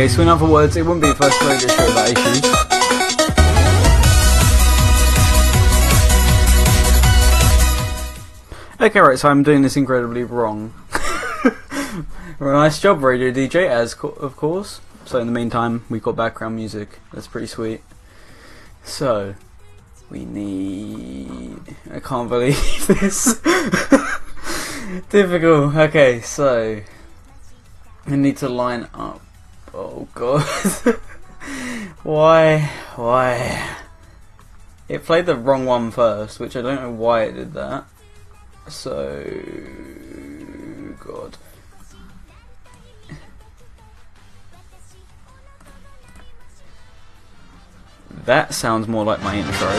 Okay, so in other words, it wouldn't be the first radio show that issues. Okay, right, so I'm doing this incredibly wrong. nice job, radio DJ, as co of course. So in the meantime, we've got background music. That's pretty sweet. So, we need... I can't believe this. Difficult. Okay, so... I need to line up. Oh god. why? Why? It played the wrong one first, which I don't know why it did that. So... God. That sounds more like my intro.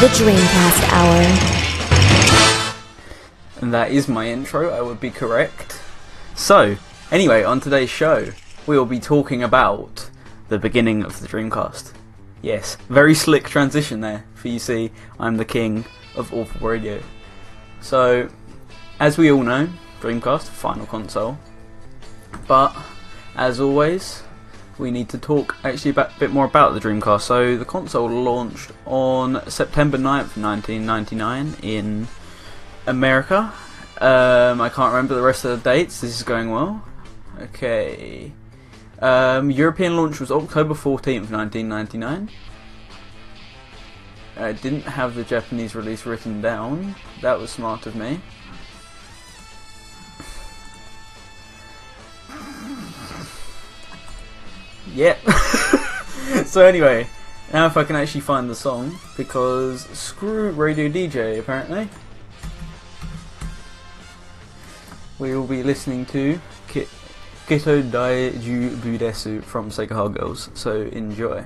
The Dreamcast Hour. And that is my intro, I would be correct. So, anyway, on today's show, we will be talking about the beginning of the Dreamcast. Yes, very slick transition there, for you see, I'm the king of awful radio. So, as we all know, Dreamcast, final console. But, as always, we need to talk actually a bit more about the Dreamcast. So the console launched on September 9th, 1999 in America. Um, I can't remember the rest of the dates. This is going well. Okay. Um, European launch was October 14th, 1999. I didn't have the Japanese release written down. That was smart of me. Yep. so anyway, now if I can actually find the song, because screw Radio DJ apparently. We will be listening to Kito Dai Ju Budesu from Hard Girls, so enjoy.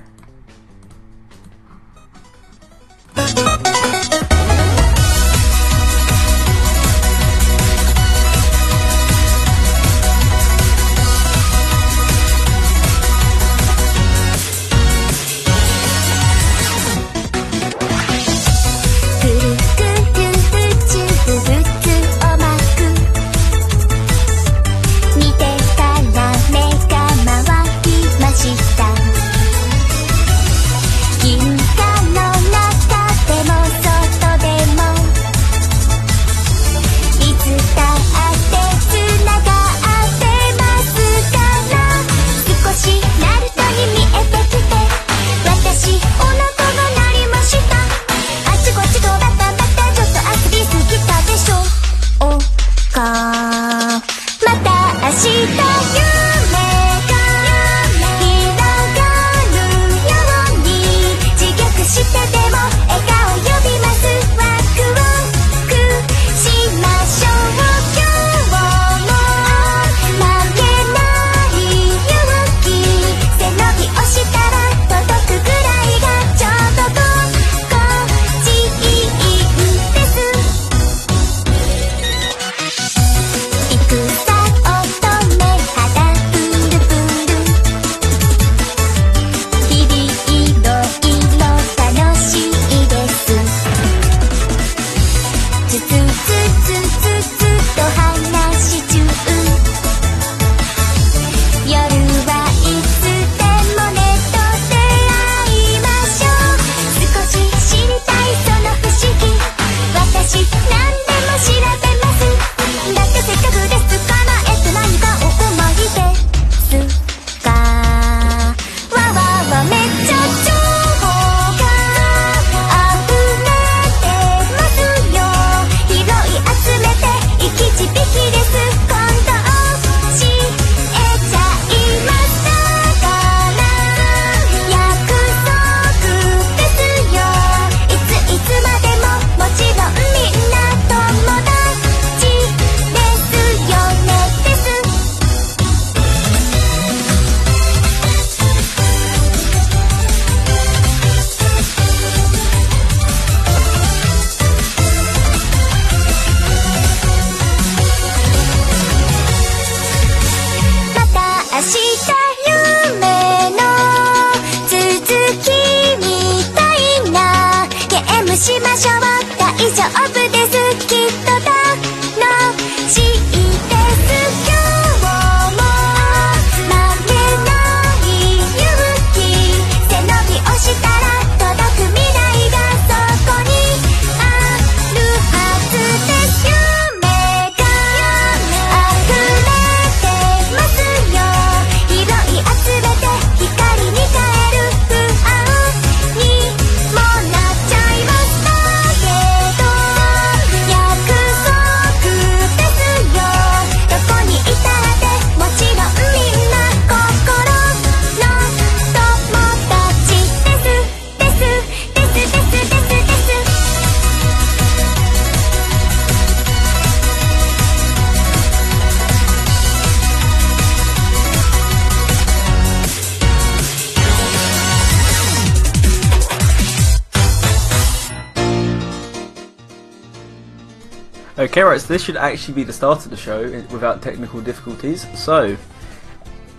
Okay, right, so this should actually be the start of the show without technical difficulties. So,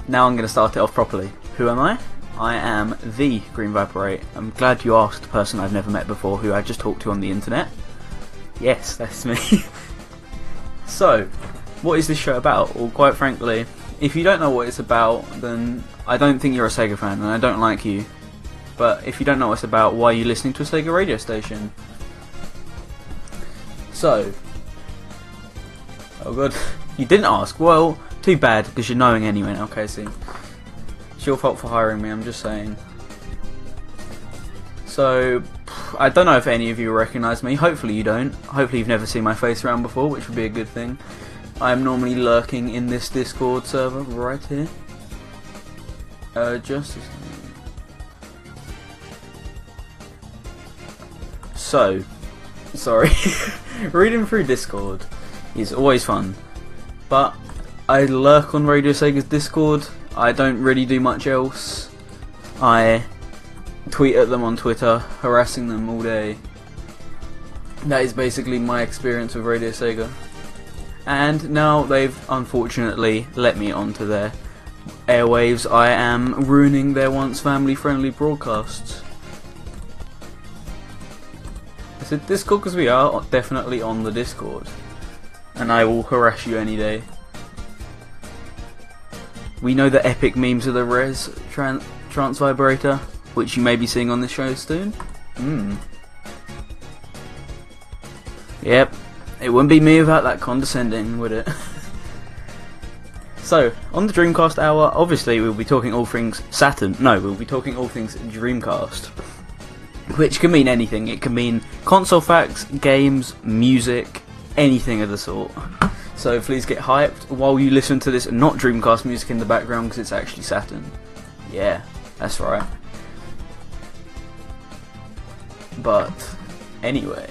now I'm going to start it off properly. Who am I? I am the Green Viperate. I'm glad you asked a person I've never met before who I just talked to on the internet. Yes, that's me. so, what is this show about? Well, quite frankly, if you don't know what it's about, then I don't think you're a Sega fan and I don't like you. But if you don't know what it's about, why are you listening to a Sega radio station? So, oh god, you didn't ask. Well, too bad because you're knowing anyway now, Casey. It's your fault for hiring me. I'm just saying. So, I don't know if any of you recognise me. Hopefully, you don't. Hopefully, you've never seen my face around before, which would be a good thing. I am normally lurking in this Discord server right here. Uh, just. So, sorry. Reading through Discord is always fun, but I lurk on Radio Sega's Discord. I don't really do much else. I tweet at them on Twitter, harassing them all day. That is basically my experience with Radio Sega. And now they've unfortunately let me onto their airwaves. I am ruining their once family friendly broadcasts. Is it Discord? Because we are definitely on the Discord. And I will harass you any day. We know the epic memes of the Rez tran- Trance Vibrator, which you may be seeing on this show soon. Hmm. Yep. It wouldn't be me without that condescending, would it? so, on the Dreamcast hour, obviously we'll be talking all things Saturn. No, we'll be talking all things Dreamcast. Which can mean anything. It can mean console facts, games, music, anything of the sort. So please get hyped while you listen to this not Dreamcast music in the background because it's actually Saturn. Yeah, that's right. But anyway,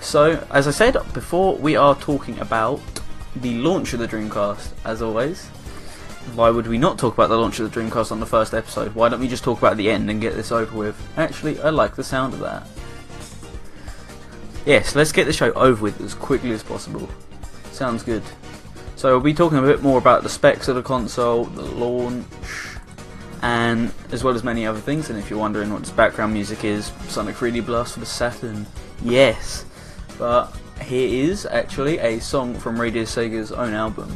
so as I said before, we are talking about the launch of the Dreamcast, as always. Why would we not talk about the launch of the Dreamcast on the first episode? Why don't we just talk about the end and get this over with? Actually, I like the sound of that. Yes, let's get the show over with as quickly as possible. Sounds good. So we'll be talking a bit more about the specs of the console, the launch, and as well as many other things. And if you're wondering what this background music is, Sonic 3D Blast for the Saturn. Yes, but here is actually a song from Radio Sega's own album.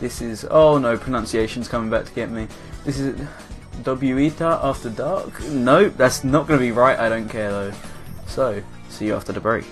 This is oh no, pronunciation's coming back to get me. This is Wita After Dark. Nope, that's not going to be right. I don't care though. So see you after the break.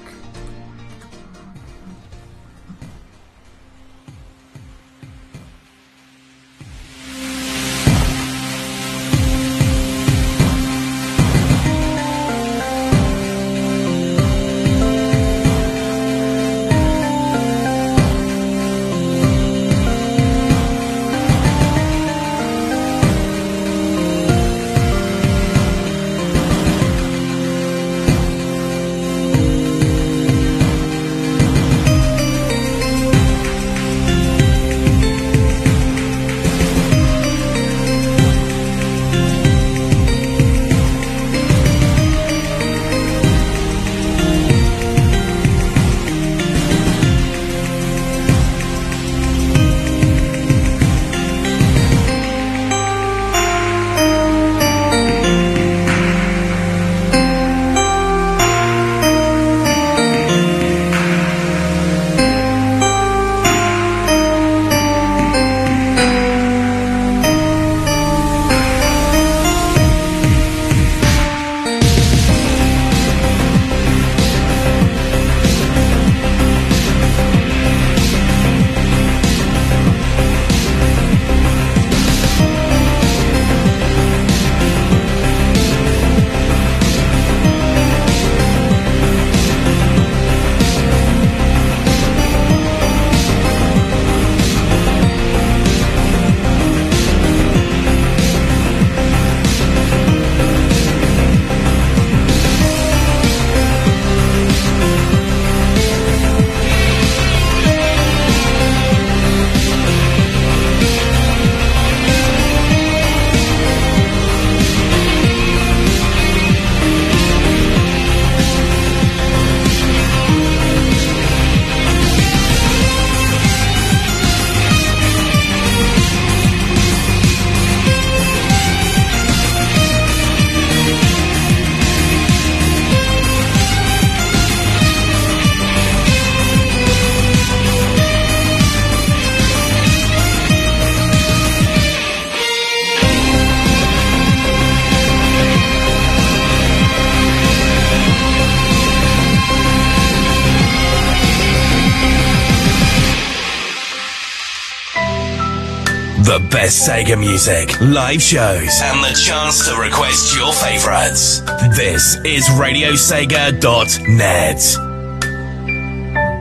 The best Sega music, live shows, and the chance to request your favorites. This is RadioSega.net.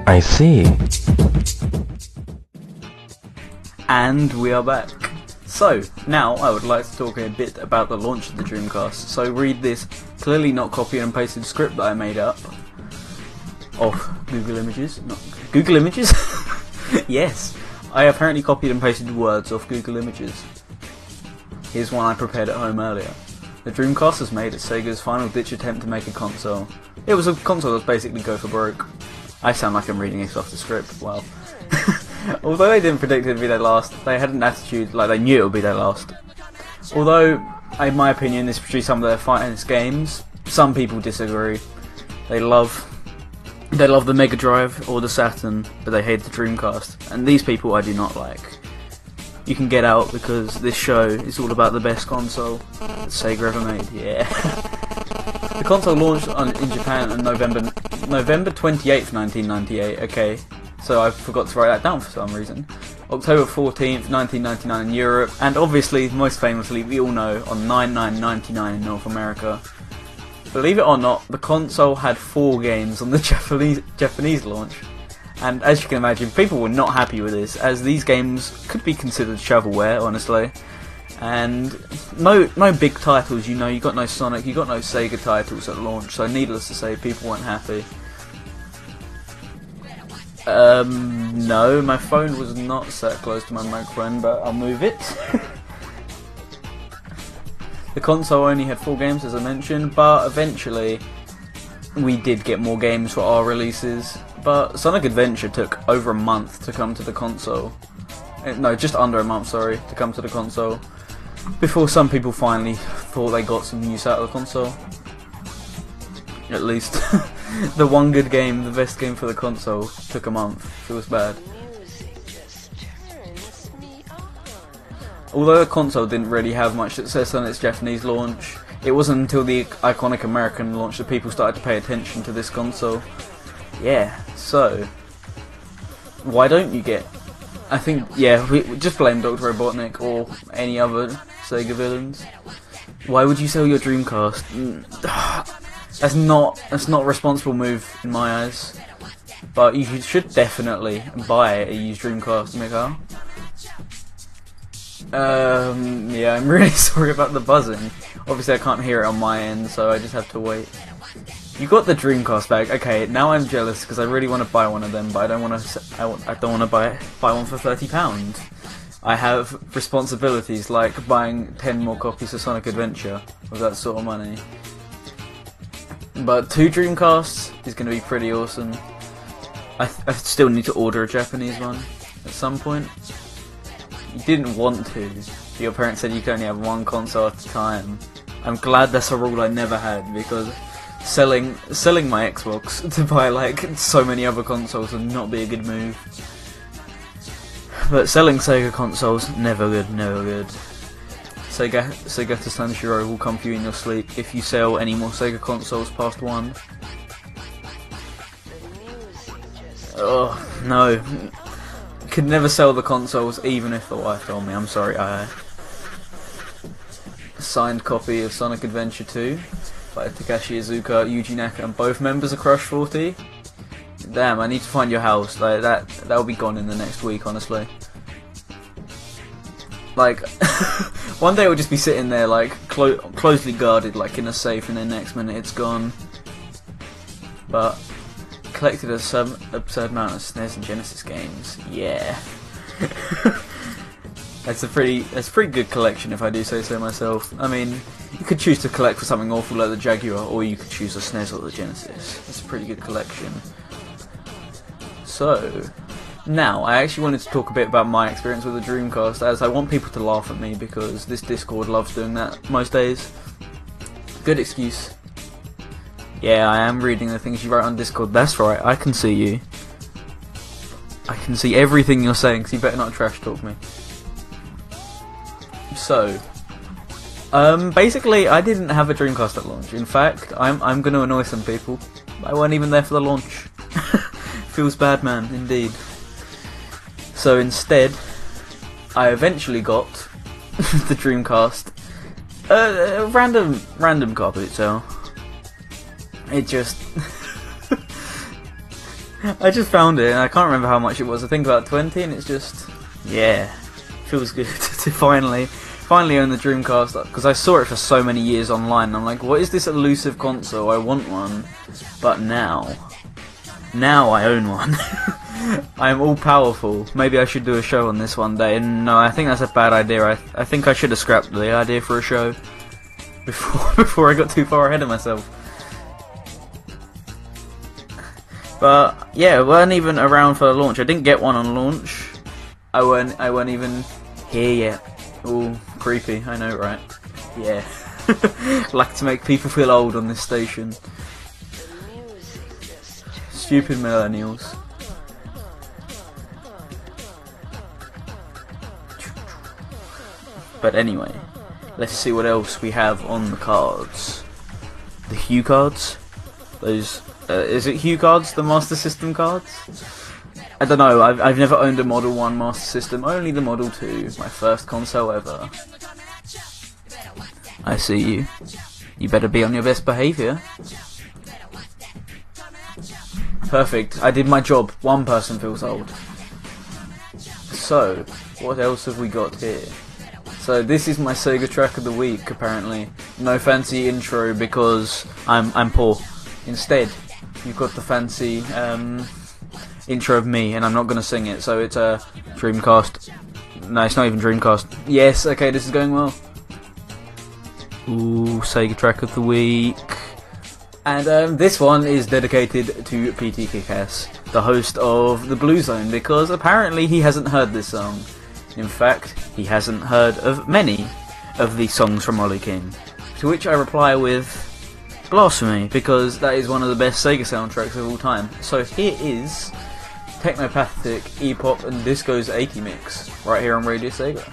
I see. And we are back. So, now I would like to talk a bit about the launch of the Dreamcast. So, read this clearly not copy and pasted script that I made up of Google Images. Not Google Images? yes, I apparently copied and pasted words off Google Images. Here's one I prepared at home earlier. The Dreamcast was made as Sega's final ditch attempt to make a console. It was a console that was basically go for broke. I sound like I'm reading this off the script. Well, although they didn't predict it would be their last, they had an attitude like they knew it would be their last. Although, in my opinion, this produced some of their finest games. Some people disagree. They love they love the Mega Drive or the Saturn, but they hate the Dreamcast. And these people I do not like. You can get out because this show is all about the best console that Sega ever made. Yeah. the console launched on, in Japan on November November 28th, 1998. Okay, so I forgot to write that down for some reason. October 14th, 1999 in Europe, and obviously, most famously, we all know, on 9-9-99 in North America. Believe it or not, the console had four games on the Japanese Japanese launch, and as you can imagine, people were not happy with this, as these games could be considered shovelware, honestly. And no, no big titles. You know, you got no Sonic, you got no Sega titles at launch. So needless to say, people weren't happy. Um, no, my phone was not set close to my microphone, but I'll move it. The console only had four games, as I mentioned, but eventually we did get more games for our releases. But Sonic Adventure took over a month to come to the console. Eh, no, just under a month, sorry, to come to the console. Before some people finally thought they got some use out of the console. At least. the one good game, the best game for the console, took a month. It was bad. Although the console didn't really have much success on its Japanese launch, it wasn't until the iconic American launch that people started to pay attention to this console. Yeah, so why don't you get? I think yeah, we, we just blame Dr. Robotnik or any other Sega villains. Why would you sell your Dreamcast? Mm, that's not that's not a responsible move in my eyes. But you should definitely buy a used Dreamcast, Mikhail. Um, yeah, I'm really sorry about the buzzing. Obviously, I can't hear it on my end, so I just have to wait. You got the Dreamcast bag. Okay, now I'm jealous because I really want to buy one of them, but I don't want to. I, don't want to buy buy one for thirty pounds. I have responsibilities like buying ten more copies of Sonic Adventure with that sort of money. But two Dreamcasts is going to be pretty awesome. I, I still need to order a Japanese one at some point you didn't want to. Your parents said you could only have one console at a time. I'm glad that's a rule I never had because selling selling my Xbox to buy like so many other consoles would not be a good move. But selling Sega consoles never good, never good. Sega Segata Sanshiro will come for you in your sleep if you sell any more Sega consoles past one. Oh no, could never sell the consoles even if the wife told me. I'm sorry, I signed copy of Sonic Adventure 2 by Takashi Iizuka, Yuji Naka, and both members of Crush 40. Damn, I need to find your house. Like that, that'll be gone in the next week, honestly. Like, one day it'll just be sitting there, like clo closely guarded, like in a safe, and then next minute it's gone. But collected a some absurd amount of SNES and Genesis games. Yeah. that's a pretty that's a pretty good collection if I do say so myself. I mean, you could choose to collect for something awful like the Jaguar, or you could choose the SNES or the Genesis. It's a pretty good collection. So, now, I actually wanted to talk a bit about my experience with the Dreamcast, as I want people to laugh at me because this Discord loves doing that most days. Good excuse. Yeah, I am reading the things you wrote on Discord. That's right, I can see you. I can see everything you're saying, so you better not trash talk me. So, um, basically, I didn't have a Dreamcast at launch. In fact, I'm I'm going to annoy some people. I wasn't even there for the launch. Feels bad, man, indeed. So instead, I eventually got the Dreamcast. Uh, a random, random boot sale. It just. I just found it and I can't remember how much it was. I think about 20 and it's just. Yeah. Feels good to finally. Finally own the Dreamcast because I saw it for so many years online. And I'm like, what is this elusive console? I want one, but now, now I own one. I am all powerful. Maybe I should do a show on this one day. And no, I think that's a bad idea. I I think I should have scrapped the idea for a show before before I got too far ahead of myself. But yeah, weren't even around for the launch. I didn't get one on launch. I weren't I weren't even here yet. Ooh, creepy. I know, right? Yeah. like to make people feel old on this station. Stupid millennials. But anyway, let's see what else we have on the cards. The HuCards? Those. Uh, is it HuCards, the Master System cards? I don't know, I've, I've never owned a Model 1 Master System, only the Model 2, my first console ever. I see you. You better be on your best behaviour. Perfect, I did my job. One person feels old. So, what else have we got here? So this is my Sega track of the week. Apparently, no fancy intro because I'm I'm poor. Instead, you've got the fancy um, intro of me, and I'm not gonna sing it. So it's a Dreamcast. No, it's not even Dreamcast. Yes, okay, this is going well. Ooh, Sega track of the week. And um, this one is dedicated to PT Kickass, the host of the Blue Zone, because apparently he hasn't heard this song. In fact, he hasn't heard of many of the songs from Ollie King. To which I reply with blasphemy, because that is one of the best Sega soundtracks of all time. So here is Technopathic, E-pop, and Disco's 80 mix, right here on Radio Sega.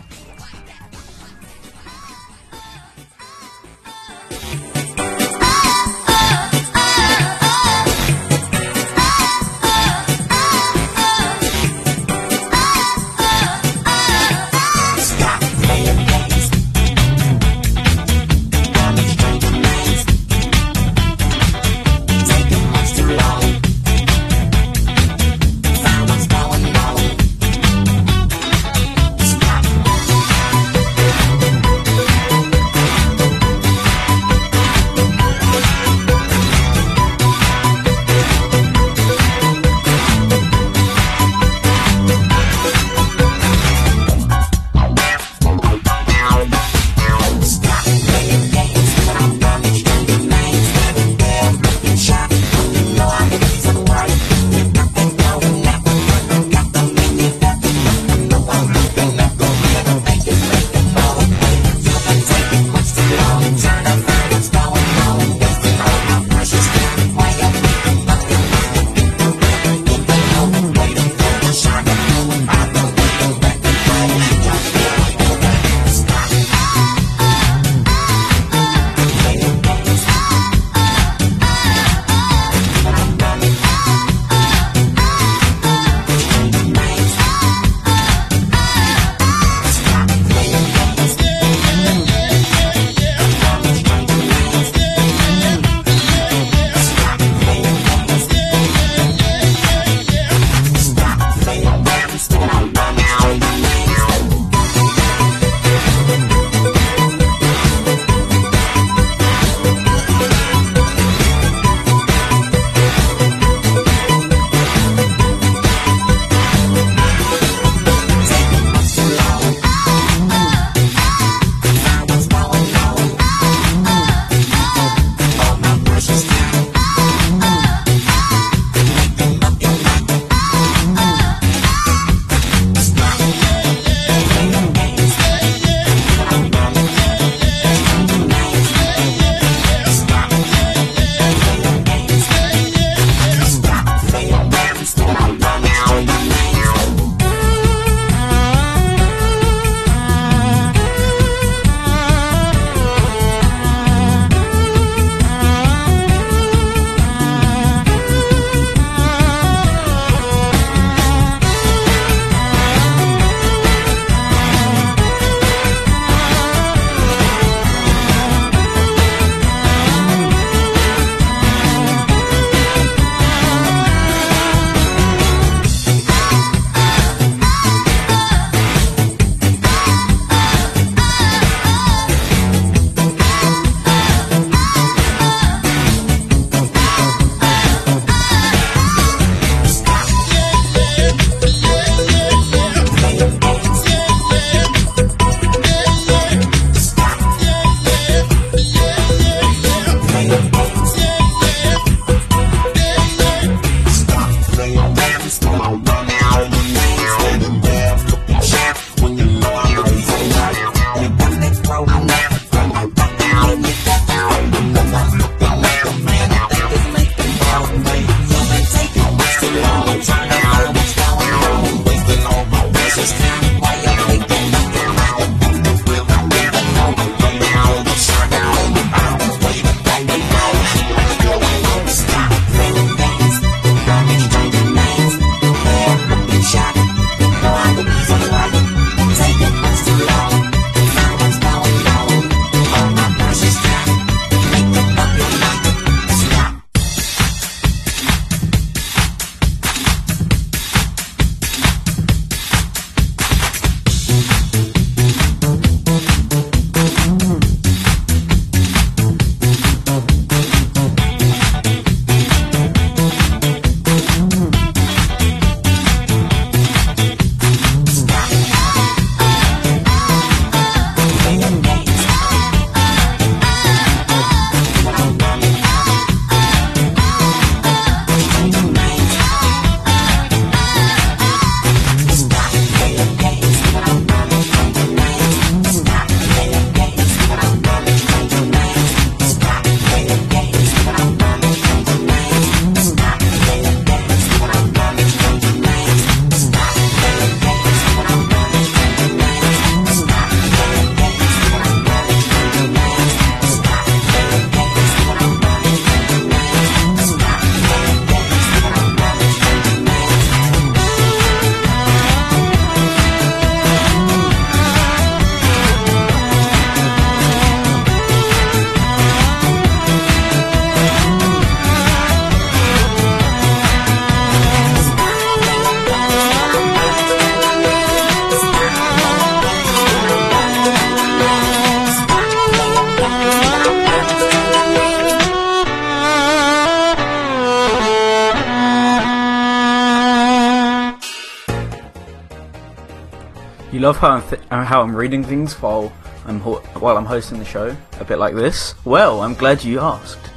Love how I'm uh, how I'm reading things while I'm while I'm hosting the show, a bit like this. Well, I'm glad you asked,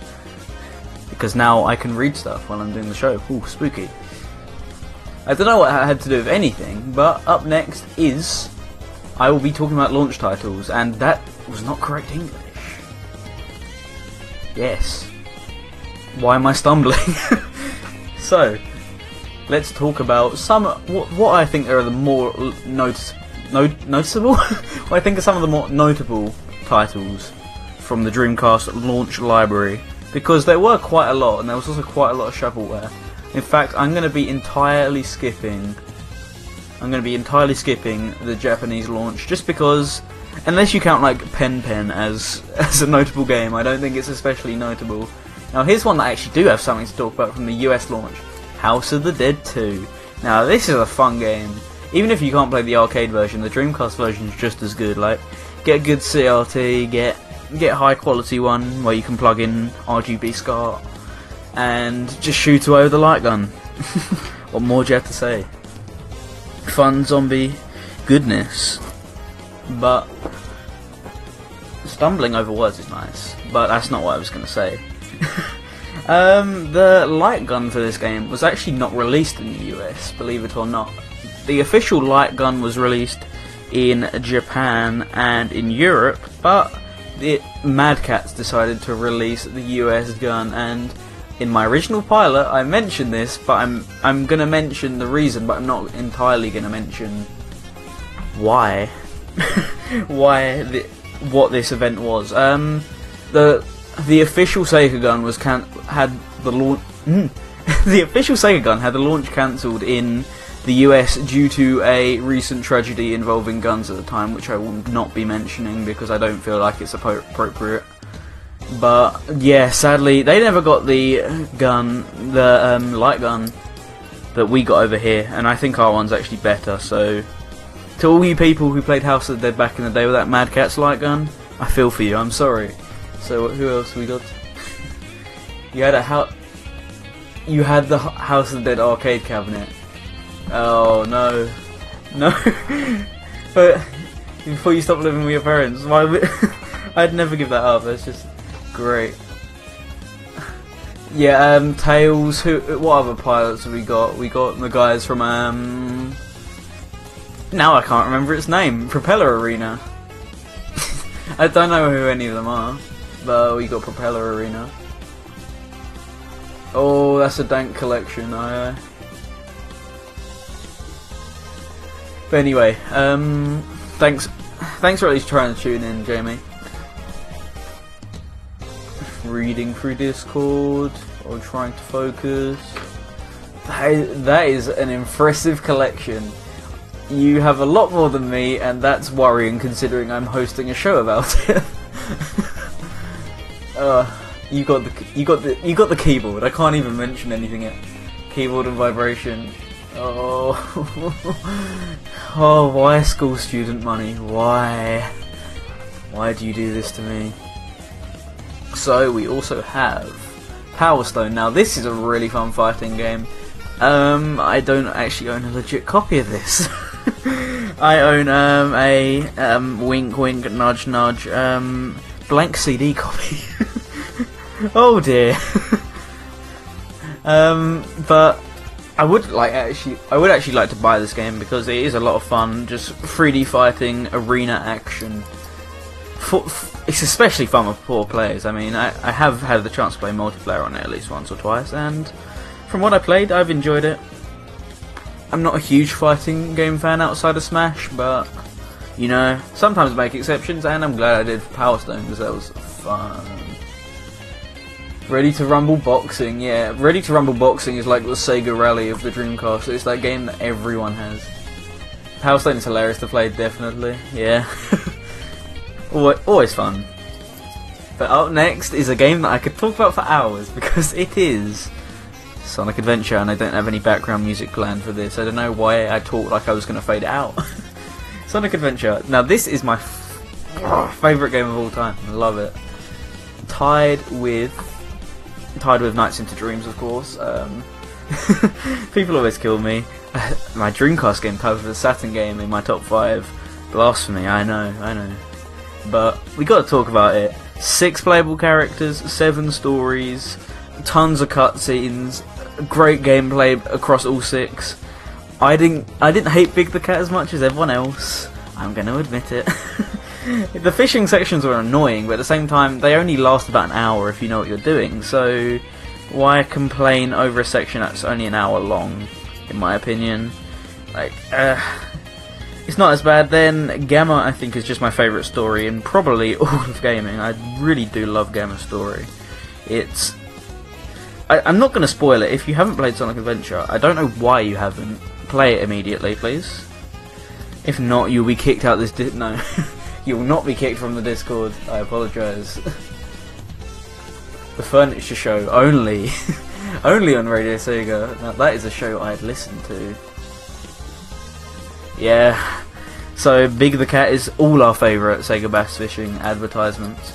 because now I can read stuff while I'm doing the show. Ooh, spooky. I don't know what that had to do with anything, but up next is I will be talking about launch titles, and that was not correct English. Yes. Why am I stumbling? so, let's talk about some what, what I think are the more l- notice, no, noticeable. what I think are some of the more notable titles from the Dreamcast launch library because there were quite a lot, and there was also quite a lot of shovelware. In fact, I'm going to be entirely skipping. I'm going to be entirely skipping the Japanese launch just because, unless you count like Pen Pen as as a notable game, I don't think it's especially notable. Now, here's one that I actually do have something to talk about from the US launch House of the Dead 2. Now, this is a fun game. Even if you can't play the arcade version, the Dreamcast version is just as good. Like, get a good CRT, get get high quality one where you can plug in RGB SCART, and just shoot away with the light gun. what more do you have to say? Fun zombie goodness. But stumbling over words is nice, but that's not what I was going to say. um, the light gun for this game was actually not released in the US, believe it or not. The official light gun was released in Japan and in Europe, but the Mad Catz decided to release the US gun and in my original pilot I mentioned this, but I'm I'm gonna mention the reason, but I'm not entirely gonna mention why why the, what this event was. Um, the the official Sega gun was can had the launch. the official Sega gun had the launch cancelled in the US due to a recent tragedy involving guns at the time, which I will not be mentioning because I don't feel like it's appropriate. But yeah, sadly, they never got the gun, the um, light gun that we got over here, and I think our one's actually better. So, to all you people who played House of the Dead back in the day with that Mad Catz light gun, I feel for you. I'm sorry. So who else we got? You had a house. You had the House of the Dead arcade cabinet. Oh no, no! but before you stop living with your parents, why? I'd never give that up. That's just great. Yeah, um, Tails. Who? What other pilots have we got? We got the guys from um. Now I can't remember its name. Propeller Arena. I don't know who any of them are, but we got Propeller Arena. Oh, that's a dank collection. I. Uh... But anyway, um, thanks, thanks for at least trying to tune in, Jamie. Reading through Discord or trying to focus. That is, that is an impressive collection. You have a lot more than me, and that's worrying considering I'm hosting a show about it. uh, you got the you got the you got the keyboard. I can't even mention anything yet. Keyboard and vibration. Oh, oh, why school student money? Why? Why do you do this to me? So we also have Power Stone. Now this is a really fun fighting game. Um, I don't actually own a legit copy of this. I own um, a um, wink wink nudge nudge um, blank CD copy. oh dear. um, but I would like actually I would actually like to buy this game because it is a lot of fun. Just 3D fighting, arena action. For, it's especially fun with four players. I mean, I, I have had the chance to play multiplayer on it at least once or twice, and from what I played, I've enjoyed it. I'm not a huge fighting game fan outside of Smash, but you know, sometimes I make exceptions, and I'm glad I did for Power Stone because that was fun. Ready to Rumble Boxing, yeah. Ready to Rumble Boxing is like the Sega Rally of the Dreamcast. It's that game that everyone has. Power Stone is hilarious to play, definitely. Yeah. Always fun. But up next is a game that I could talk about for hours because it is Sonic Adventure, and I don't have any background music planned for this. I don't know why I talked like I was going to fade out. Sonic Adventure. Now, this is my favourite game of all time. I love it. Tied with tied with Nights into Dreams, of course. Um, People always kill me. my Dreamcast game type of a Saturn game in my top five. Blasphemy, I know, I know. But we got to talk about it. Six playable characters, seven stories, tons of cutscenes, great gameplay across all six. I didn't, I didn't hate Big the Cat as much as everyone else. I'm going to admit it. the fishing sections were annoying, but at the same time, they only last about an hour if you know what you're doing. So why complain over a section that's only an hour long? In my opinion, like, uh, it's not as bad. Then Gamma, I think, is just my favourite story and probably all of gaming. I really do love Gamma's story. It's I, am not going to spoil it. If you haven't played Sonic Adventure, I don't know why you haven't. Play it immediately, please. If not, you'll be kicked out this. Di- no, you will not be kicked from the Discord. I apologise. the Furniture Show only, only on Radio Sega. Now that is a show I'd listen to. Yeah. So Big the Cat is all our favourite Sega Bass Fishing advertisements.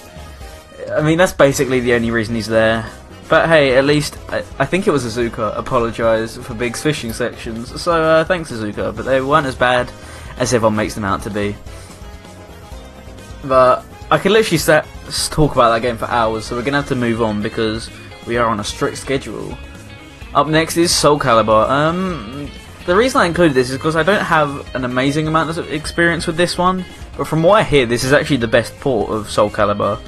I mean, that's basically the only reason he's there. But hey, at least I, I think it was Iizuka apologised for Big's fishing sections. So uh, thanks, Iizuka. But they weren't as bad as everyone makes them out to be. But I could literally set, talk about that game for hours. So we're gonna have to move on because we are on a strict schedule. Up next is Soul Calibur. Um, the reason I included this is because I don't have an amazing amount of experience with this one, but from what I hear, this is actually the best port of Soul Calibur,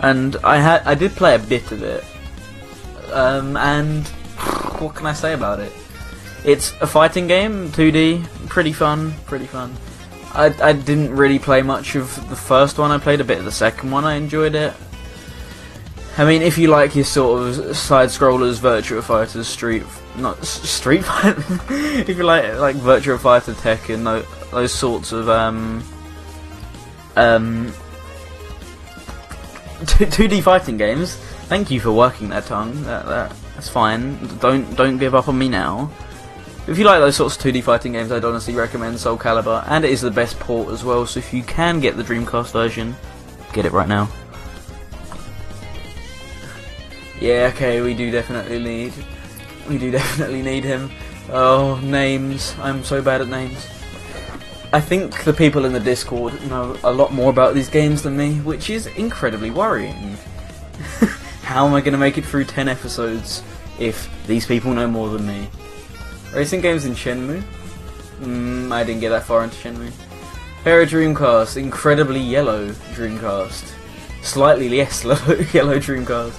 and I had I did play a bit of it, um, and what can I say about it? It's a fighting game, 2D, pretty fun, pretty fun. I, I didn't really play much of the first one. I played a bit of the second one. I enjoyed it. I mean, if you like your sort of side scrollers, Virtua Fighter, Street, not Street Fighter, if you like like Virtua Fighter, Tekken, those, those sorts of um um two D fighting games. Thank you for working that tongue. That, that that's fine. Don't don't give up on me now. If you like those sorts of 2D fighting games, I'd honestly recommend Soul Calibur, and it is the best port as well. So if you can get the Dreamcast version, get it right now. Yeah, okay, we do definitely need. We do definitely need him. Oh, names. I'm so bad at names. I think the people in the Discord know a lot more about these games than me, which is incredibly worrying. How am I going to make it through 10 episodes if these people know more than me? Racing games in Shenmue? Mm, I didn't get that far into Shenmue. Hera Dreamcast, incredibly yellow Dreamcast. Slightly less yellow Dreamcast.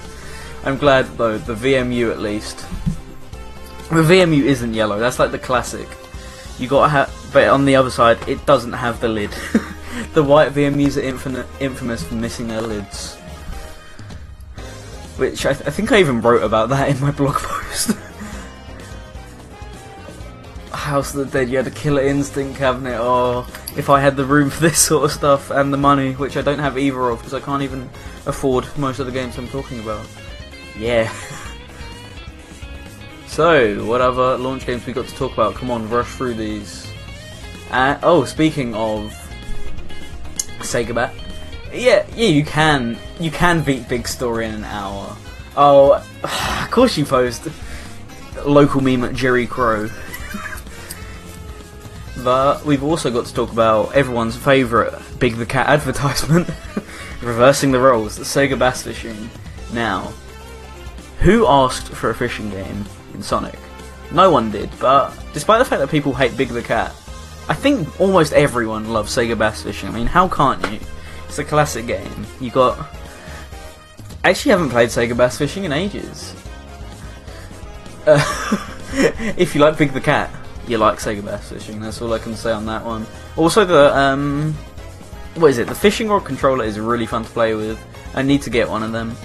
I'm glad though, the VMU at least. The VMU isn't yellow, that's like the classic. You gotta have, but on the other side, it doesn't have the lid. the white VMUs are infinite, infamous for missing their lids. Which I, th I think I even wrote about that in my blog post. House of the Dead, you had a killer instinct cabinet. Oh, if I had the room for this sort of stuff and the money, which I don't have either of because I can't even afford most of the games I'm talking about. Yeah. so, what other launch games we got to talk about? Come on, rush through these. Uh, oh, speaking of Sega Bat, yeah, yeah, you can, you can beat Big Story in an hour. Oh, of course you post local meme at Jerry Crow. But we've also got to talk about everyone's favourite Big the Cat advertisement, reversing the roles, the Sega Bass Fishing. Now, who asked for a fishing game in Sonic? No one did, but despite the fact that people hate Big the Cat, I think almost everyone loves Sega Bass Fishing. I mean, how can't you? It's a classic game. You got. I actually haven't played Sega Bass Fishing in ages. Uh, if you like Big the Cat, you like Sega Bass Fishing. That's all I can say on that one. Also, the um, what is it? The fishing rod controller is really fun to play with. I need to get one of them.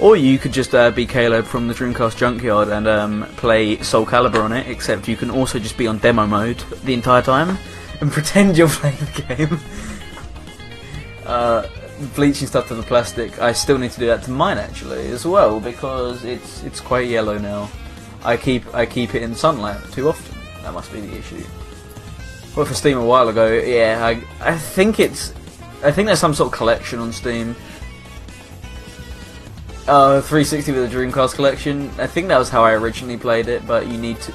Or you could just uh, be Caleb from the Dreamcast Junkyard and um, play Soul Calibur on it, except you can also just be on demo mode the entire time and pretend you're playing the game. uh, bleaching stuff to the plastic, I still need to do that to mine actually as well because it's it's quite yellow now. I keep I keep it in sunlight too often. That must be the issue. Well, for Steam a while ago, yeah, I I think it's I think there's some sort of collection on Steam Uh, 360 with the Dreamcast collection. I think that was how I originally played it, but you need to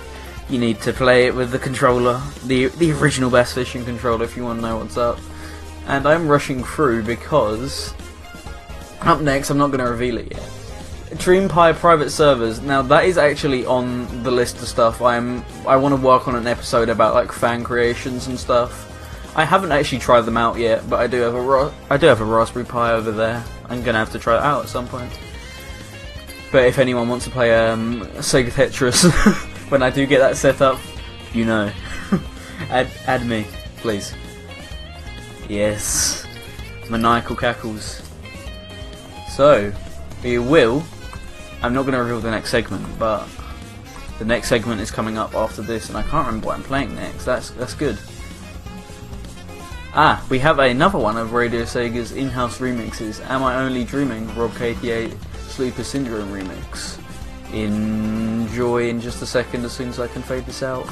you need to play it with the controller, the the original Bass Fishing controller, if you want to know what's up. And I'm rushing through because up next, I'm not going to reveal it yet. DreamPi private servers. Now that is actually on the list of stuff. I'm I want to work on an episode about like fan creations and stuff. I haven't actually tried them out yet, but I do have a I do have a Raspberry Pi over there. I'm gonna have to try it out at some point. But if anyone wants to play um, Sega Tetris when I do get that set up, you know, add add me, please. Yes, maniacal cackles. So, we will. I'm not going to reveal the next segment, but the next segment is coming up after this, and I can't remember what I'm playing next. That's that's good. Ah, we have another one of Radio Sega's in-house remixes. Am I Only Dreaming? Rob KTA Sleeper Syndrome remix. Enjoy in just a second as soon as I can fade this out.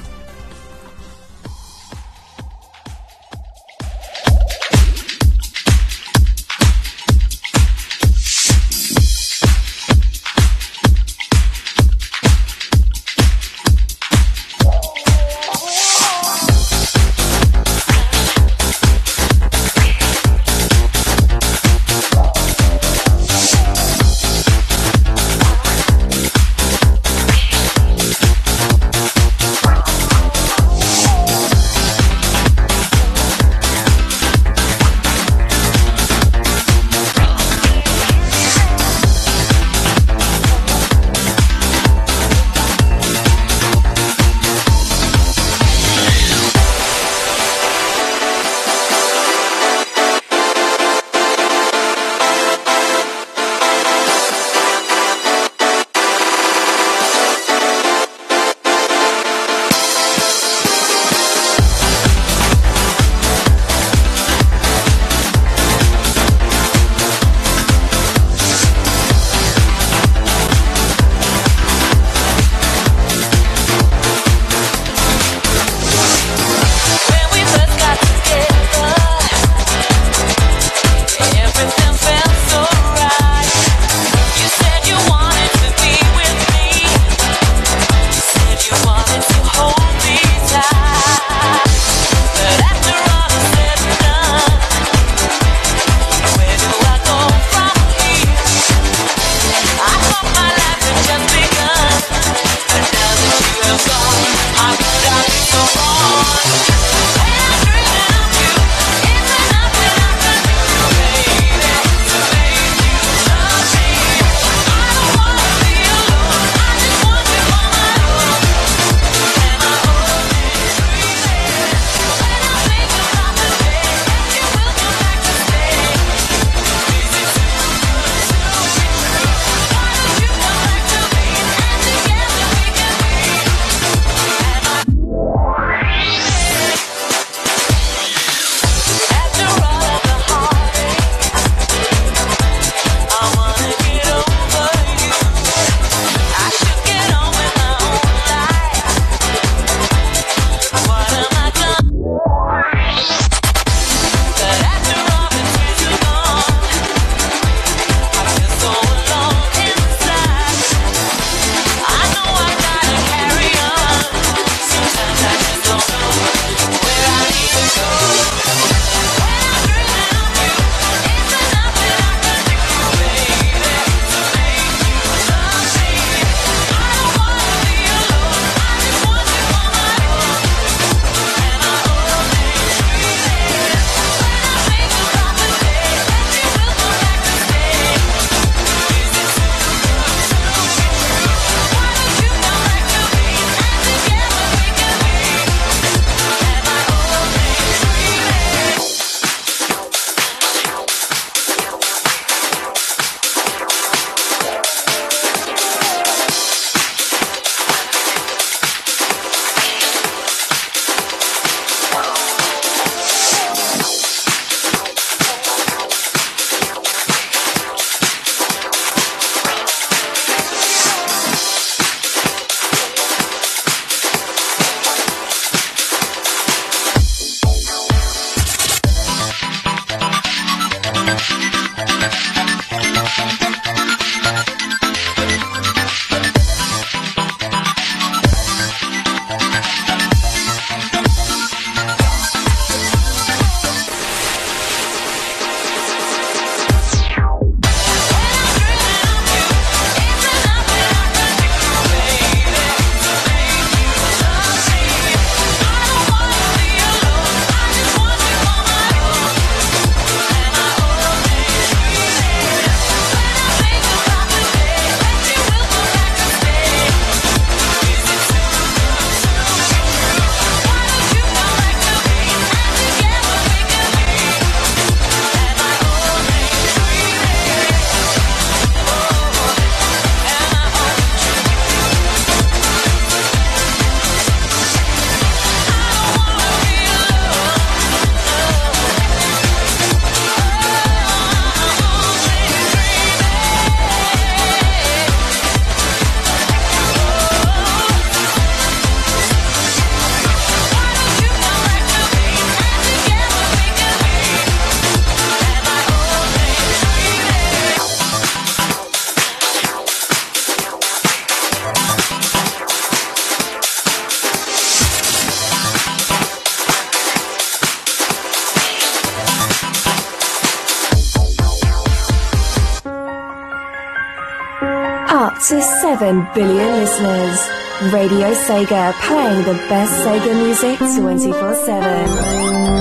Billion listeners. Radio Sega playing the best Sega music 24 7.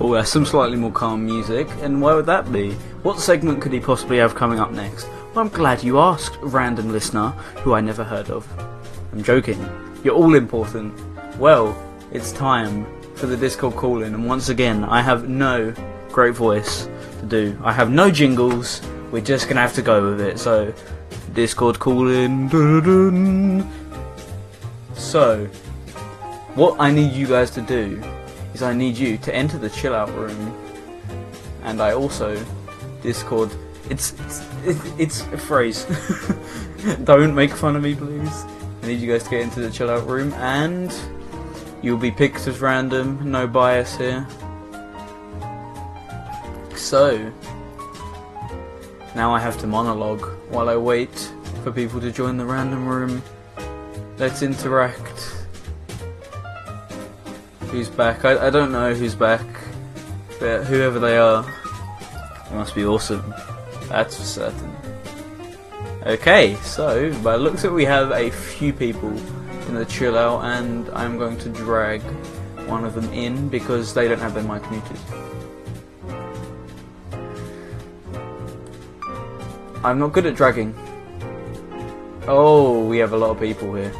Oh, that's some slightly more calm music, and why would that be? What segment could he possibly have coming up next? Well, I'm glad you asked, random listener, who I never heard of. I'm joking. You're all important. Well, it's time for the Discord call in, and once again, I have no great voice to do. I have no jingles, we're just gonna have to go with it. So, Discord calling. So, what I need you guys to do is I need you to enter the chill out room, and I also Discord. It's it's, it's a phrase. Don't make fun of me, please. I need you guys to get into the chill out room, and you'll be picked as random. No bias here. So now I have to monologue while I wait for people to join the random room. Let's interact. Who's back? I, I don't know who's back, but whoever they are, they must be awesome. That's for certain. Okay, so by looks it, we have a few people in the chill out, and I'm going to drag one of them in because they don't have their mic muted. I'm not good at dragging. Oh, we have a lot of people here.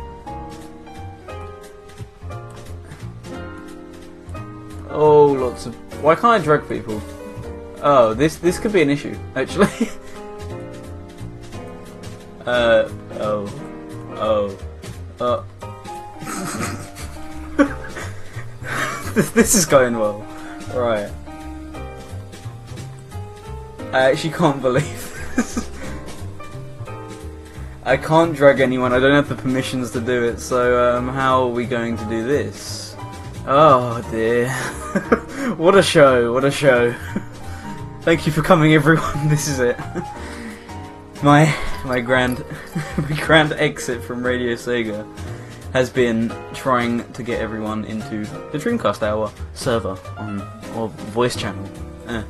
Oh, lots of. Why can't I drag people? Oh, this this could be an issue actually. uh oh oh uh. this, is going well. Right. I actually can't believe. I can't drag anyone. I don't have the permissions to do it. So um, how are we going to do this? Oh dear. what a show, what a show. Thank you for coming everyone, this is it. My my grand my grand exit from Radio Sega has been trying to get everyone into the Dreamcast Hour server on or voice channel. Eh.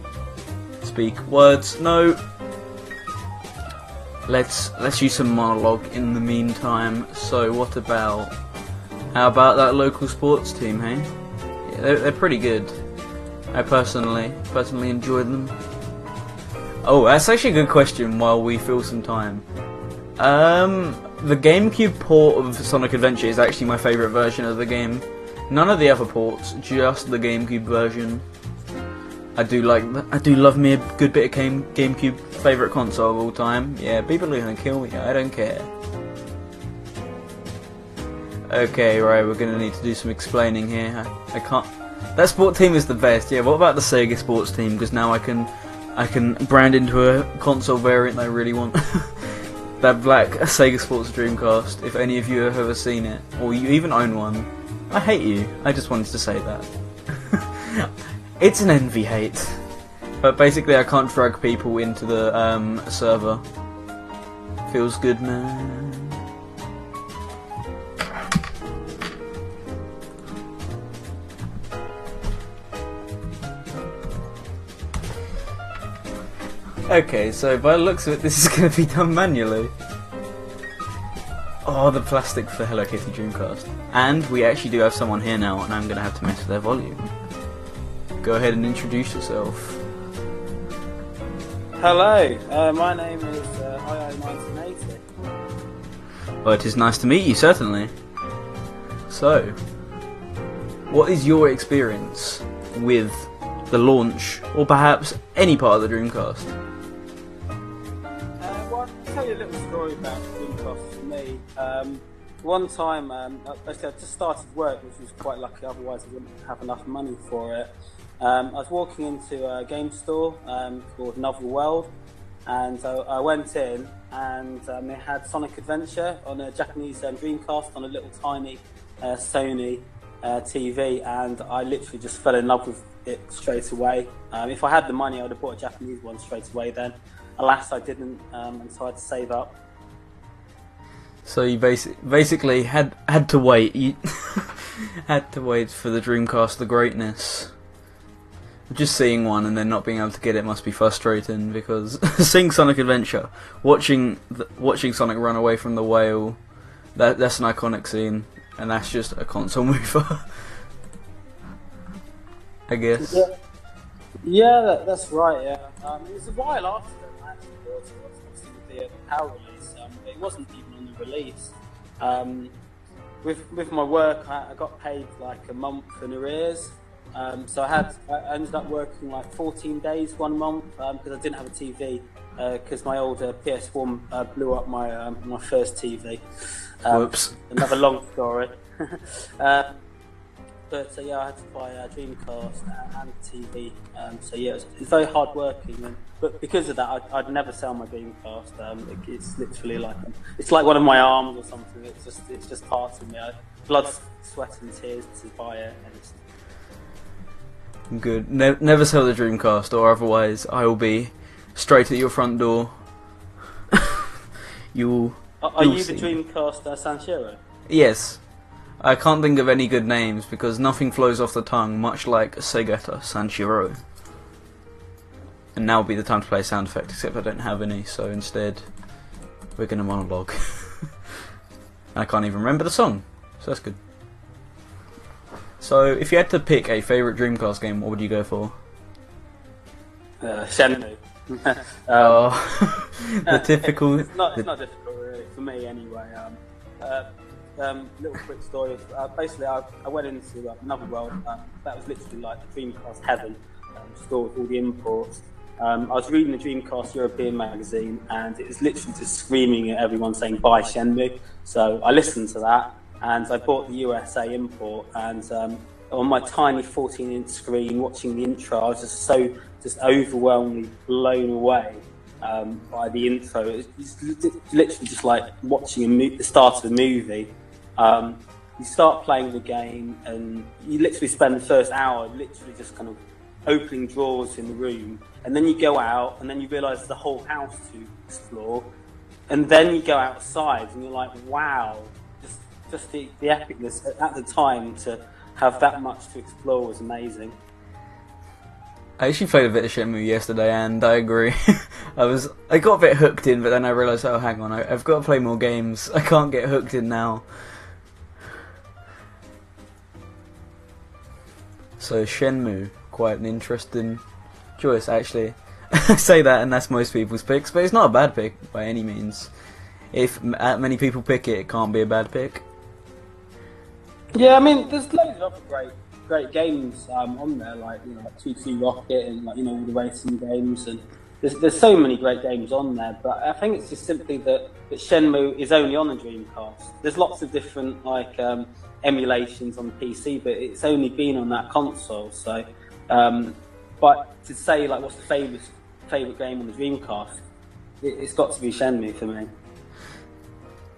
Speak words, no. Let's let's use some monologue in the meantime. So what about how about that local sports team, hey? Yeah, they're, they're pretty good. I personally personally enjoy them. Oh, that's actually a good question. While we fill some time, um, the GameCube port of Sonic Adventure is actually my favourite version of the game. None of the other ports, just the GameCube version. I do like, I do love me a good bit of game, GameCube favourite console of all time. Yeah, people are gonna kill me. I don't care. Okay, right, we're gonna need to do some explaining here. I, I can't. That sport team is the best. Yeah, what about the Sega sports team? Because now I can, I can brand into a console variant I really want. that black Sega Sports Dreamcast. If any of you have ever seen it, or you even own one, I hate you. I just wanted to say that. it's an envy hate. But basically, I can't drag people into the um, server. Feels good, man. Okay, so by the looks of it, this is going to be done manually. Oh, the plastic for Hello Kitty Dreamcast. And we actually do have someone here now, and I'm going to have to mess with their volume. Go ahead and introduce yourself. Hello, uh, my name is uh, IO1980. Well, it is nice to meet you, certainly. So, what is your experience with the launch, or perhaps any part of the Dreamcast? Uh, well, I'll tell you a little story about Dreamcast for me. Um, one time, um, basically, I just started work, which was quite lucky, otherwise, I wouldn't have enough money for it. Um, I was walking into a game store um, called Novel World, and uh, I went in, and um, they had Sonic Adventure on a Japanese um, Dreamcast on a little tiny uh, Sony uh, TV, and I literally just fell in love with it straight away. Um, if I had the money, I would have bought a Japanese one straight away. Then, alas, I didn't, um, and so I had to save up. So you basic, basically had had to wait. You had to wait for the Dreamcast, the greatness. Just seeing one and then not being able to get it must be frustrating because seeing Sonic Adventure, watching the, watching Sonic run away from the whale, that that's an iconic scene, and that's just a console mover. I guess. Yeah, yeah that, that's right. Yeah, um, it was a while after that I actually bought it. Obviously, with the PAL release, um, it wasn't even on the release. Um, with with my work, I, I got paid like a month in arrears. Um, so I had I ended up working like 14 days one month because I didn't have a TV because uh, my old uh, PS1 uh, blew up my um, my first TV. Um, Whoops. Another long story. Uh, but uh, yeah, I had to buy a Dreamcast and TV. Um, so yeah, it's, it's very hard working. And, but because of that, I'd, I'd never sell my Dreamcast. Um, it, it's literally like it's like one of my arms or something. It's just it's just part of me. I, blood, sweat, and tears to buy it. And it's, Good. Ne- never sell the Dreamcast, or otherwise I will be straight at your front door. You'll. are are you'll you the. Dreamcast uh, Sanshiro? Yes. I can't think of any good names because nothing flows off the tongue, much like Segata Sanshiro. And now would be the time to play a sound effect, except I don't have any, so instead we're gonna monologue. I can't even remember the song, so that's good. So, if you had to pick a favourite Dreamcast game, what would you go for? Uh, Shenmue. um, Oh, the typical. it's not, it's not difficult really for me anyway. Um, uh, um, little quick story. Of, uh, basically, I, I went into uh, another world. Um, that was literally like the Dreamcast heaven, um, store with all the imports. Um, I was reading the Dreamcast European magazine, and it was literally just screaming at everyone saying "Buy Shenmue." So I listened to that, and I bought the USA import. And um, on my tiny 14-inch screen, watching the intro, I was just so just overwhelmingly blown away um, by the intro. It's, literally just like watching mo- the start of a movie. Um, you start playing the game, and you literally spend the first hour literally just kind of opening drawers in the room, and then you go out, and then you realise a whole house to explore, and then you go outside, and you're like, wow, just the, the epicness at, the time to have that much to explore was amazing. I actually played a bit of Shenmue yesterday, and I agree. I was I got a bit hooked in, but then I realised, oh, hang on, I, I've got to play more games. I can't get hooked in now. So Shenmue, quite an interesting choice, actually. I say that, and that's most people's picks, but it's not a bad pick by any means. If many people pick it, it can't be a bad pick. Yeah, I mean, there's loads of other great, great games um, on there, like you know, like TT Rocket and like you know all the racing games, and there's there's so many great games on there. But I think it's just simply that, that Shenmue is only on the Dreamcast. There's lots of different like um, emulations on PC, but it's only been on that console. So, um, but to say like what's the favorite favorite game on the Dreamcast, it, it's got to be Shenmue for me.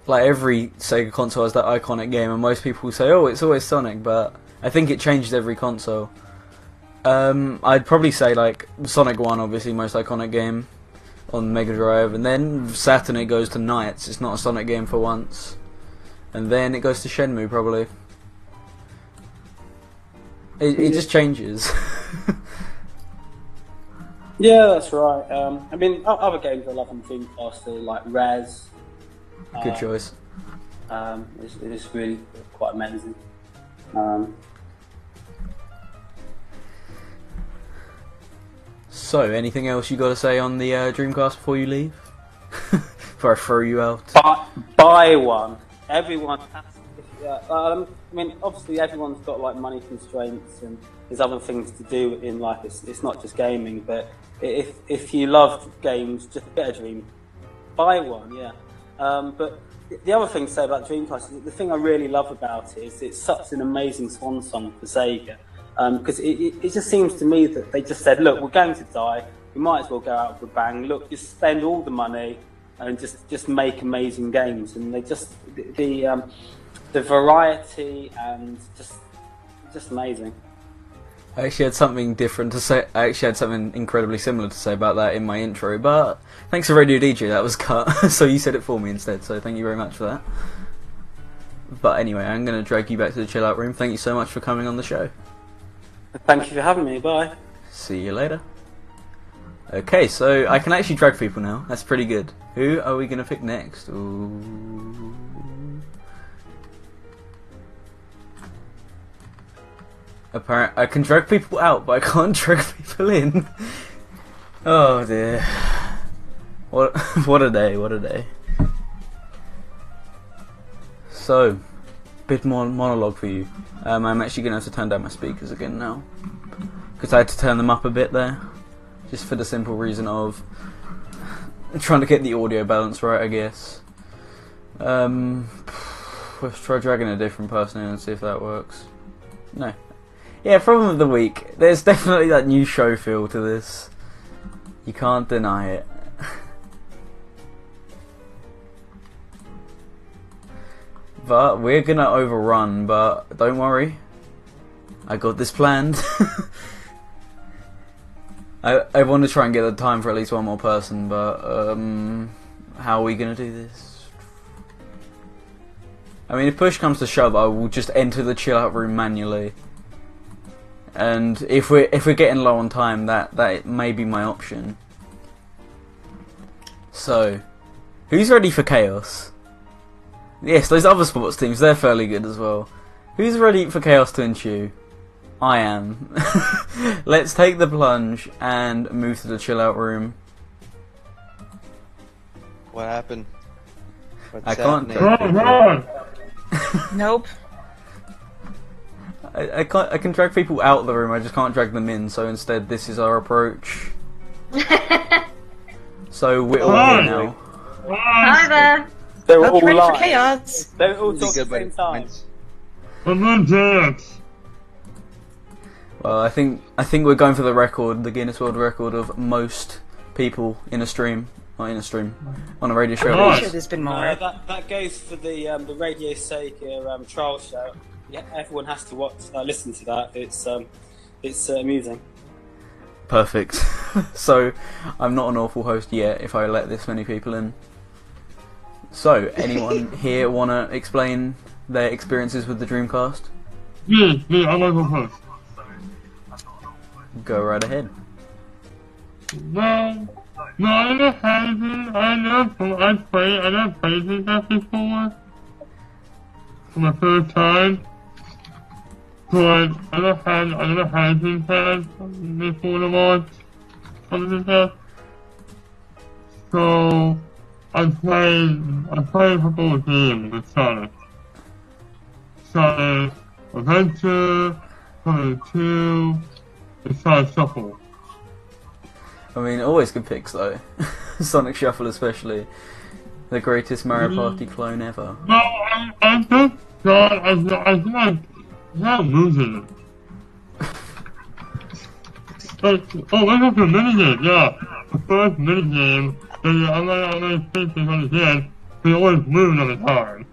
Like every Sega console has that iconic game, and most people say, "Oh, it's always Sonic," but I think it changes every console. Um, I'd probably say like Sonic One, obviously most iconic game on Mega Drive, and then Saturn it goes to NiGHTS. It's not a Sonic game for once, and then it goes to Shenmue probably. It, it just changes. Yeah, that's right. Um, I mean, other games I love on think are still like Rez. Good Uh, choice. Um, it's, it's really quite amazing. Um, So, anything else you got to say on the uh, Dreamcast before you leave? before I throw you out. buy, buy one. Everyone has to. Um, I mean, obviously, everyone's got like money constraints and there's other things to do in life. It's, it's not just gaming, but if if you love games, just get a Dream. Buy one, yeah. Um, but the other thing to say about Dreamcast is the thing I really love about it is it's such an amazing swan song for Sega. Because it, it, it just seems to me that they just said, look, we're going to die. We might as well go out with a bang. Look, just spend all the money and just, just make amazing games. And they just the the, um, the variety and just just amazing. I actually had something different to say. I actually had something incredibly similar to say about that in my intro, but thanks to Radio DJ, that was cut. so you said it for me instead. So thank you very much for that. But anyway, I'm going to drag you back to the chill out room. Thank you so much for coming on the show. Thank you for having me. Bye. See you later. Okay, so I can actually drag people now. That's pretty good. Who are we gonna pick next? Ooh. Apparent I can drag people out, but I can't drag people in. oh dear. What what a day, what a day. So, bit more monologue for you. Um, I'm actually gonna have to turn down my speakers again now. Because I had to turn them up a bit there. Just for the simple reason of trying to get the audio balance right, I guess. Um, let's try dragging a different person in and see if that works. No. Yeah, problem of the week. There's definitely that new show feel to this. You can't deny it. But we're gonna overrun, but don't worry. I got this planned. I I want to try and get the time for at least one more person, but um, how are we gonna do this? I mean, if push comes to shove, I will just enter the chill out room manually. And if we're if we're getting low on time, that that may be my option. So, who's ready for chaos? Yes, those other sports teams, they're fairly good as well. Who's ready for chaos to ensue? I am. Let's take the plunge and move to the chill out room. What happened? What's I can't happening? Nope. I, I can't I can drag people out of the room, I just can't drag them in, so instead this is our approach. so we're all here now. Hi there. They were Hope all you're ready for live. chaos. They were all talking at the same buddy. time. Well, I think I think we're going for the record, the Guinness World Record of most people in a stream, not in a stream, on a radio show. at I'm sure there's been Uh, more. that that goes for the um, the Radio Sega um, trial show. Yeah, everyone has to watch, uh, listen to that. It's um, it's uh, amusing. Perfect. so, I'm not an awful host yet if I let this many people in. So, anyone here want to explain their experiences with the Dreamcast? Yeah, yeah, I like to first. Go right ahead. Well, no, I never had it. I never, I played, I never played it that before. For my first time. But I never had, I never had it that before the launch. Something like that. So, I played, I played a couple of games with Sonic. Sonic Adventure, Sonic 2, and Sonic Shuffle. I mean, always good picks though. Sonic Shuffle, especially. The greatest Mario mm. Party clone ever. No, I, I think God, I, I think I, I'm losing. But, oh, let's go to minigame, yeah. The first minigame, and I'm gonna, I'm take this on again, we always lose every time.